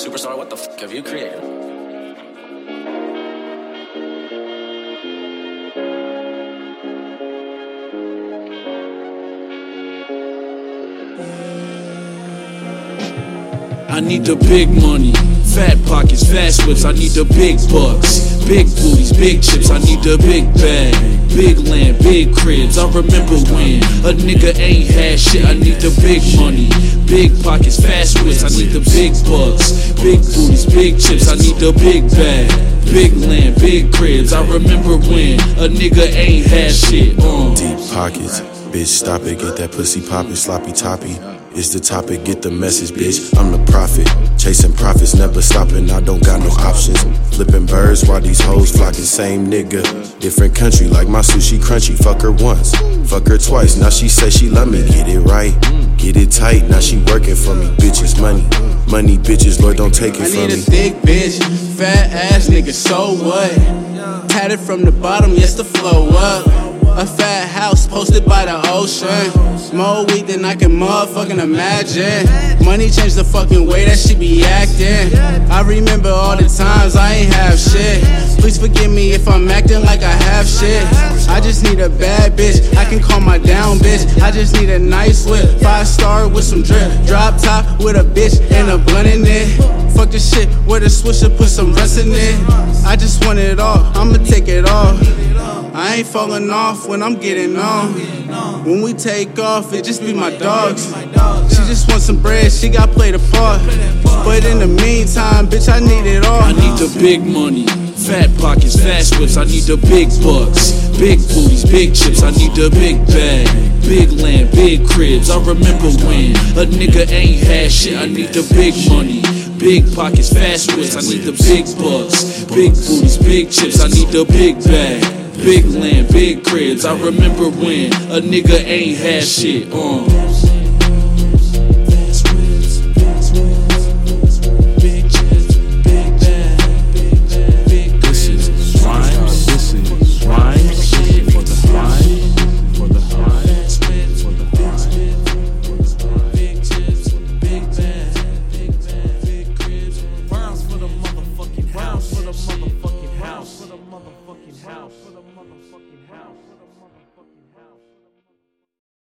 Superstar, what the fuck have you created? I need the big money, fat pockets, fast whips. I need the big bucks, big booties, big chips. I need the big bag, big land, big cribs. I remember when a nigga ain't had shit. I need the big money, big pockets, fast whips. I need the big bucks, big booties, big chips. I need the big bag, big land, big cribs. I remember when a nigga ain't had shit. Uh. Deep pockets, bitch, stop it, get that pussy poppin', sloppy toppy. It's the topic, get the message, bitch. I'm the prophet, chasing profits, never stopping. I don't got no options. Flipping birds while these hoes flocking, same nigga. Different country, like my sushi crunchy. Fuck her once, fuck her twice. Now she say she love me, get it right, get it tight. Now she working for me, bitches money, money bitches. Lord, don't take it from me. I need a thick bitch, fat ass nigga, so what? Tatted from the bottom, yes, the flow up. A fat house posted by the ocean. More weed than I can motherfucking imagine. Money changed the fucking way that she be acting. I remember all the times I ain't have shit. Please forgive me if I'm acting like I have shit. I just need a bad bitch. I can call my down bitch. I just need a nice whip. Five star with some drip. Drop top with a bitch and a blunt in it. Fuck this shit with a swisher, put some rest in it. I just want it all, I'ma take it all. I ain't falling off when I'm getting on. When we take off, it just be my dogs. She just wants some bread, she got played a part. But in the meantime, bitch, I need it all. I need the big money, fat pockets, fast whips. I need the big bucks, big booties, big chips. I need the big bag, big land, big cribs. I remember when a nigga ain't had shit. I need the big money. Big pockets, fast whips. I need the big bucks, big booties, big chips. I need the big bag, big land, big cribs. I remember when a nigga ain't had shit. Uh. house. for the motherfucking house.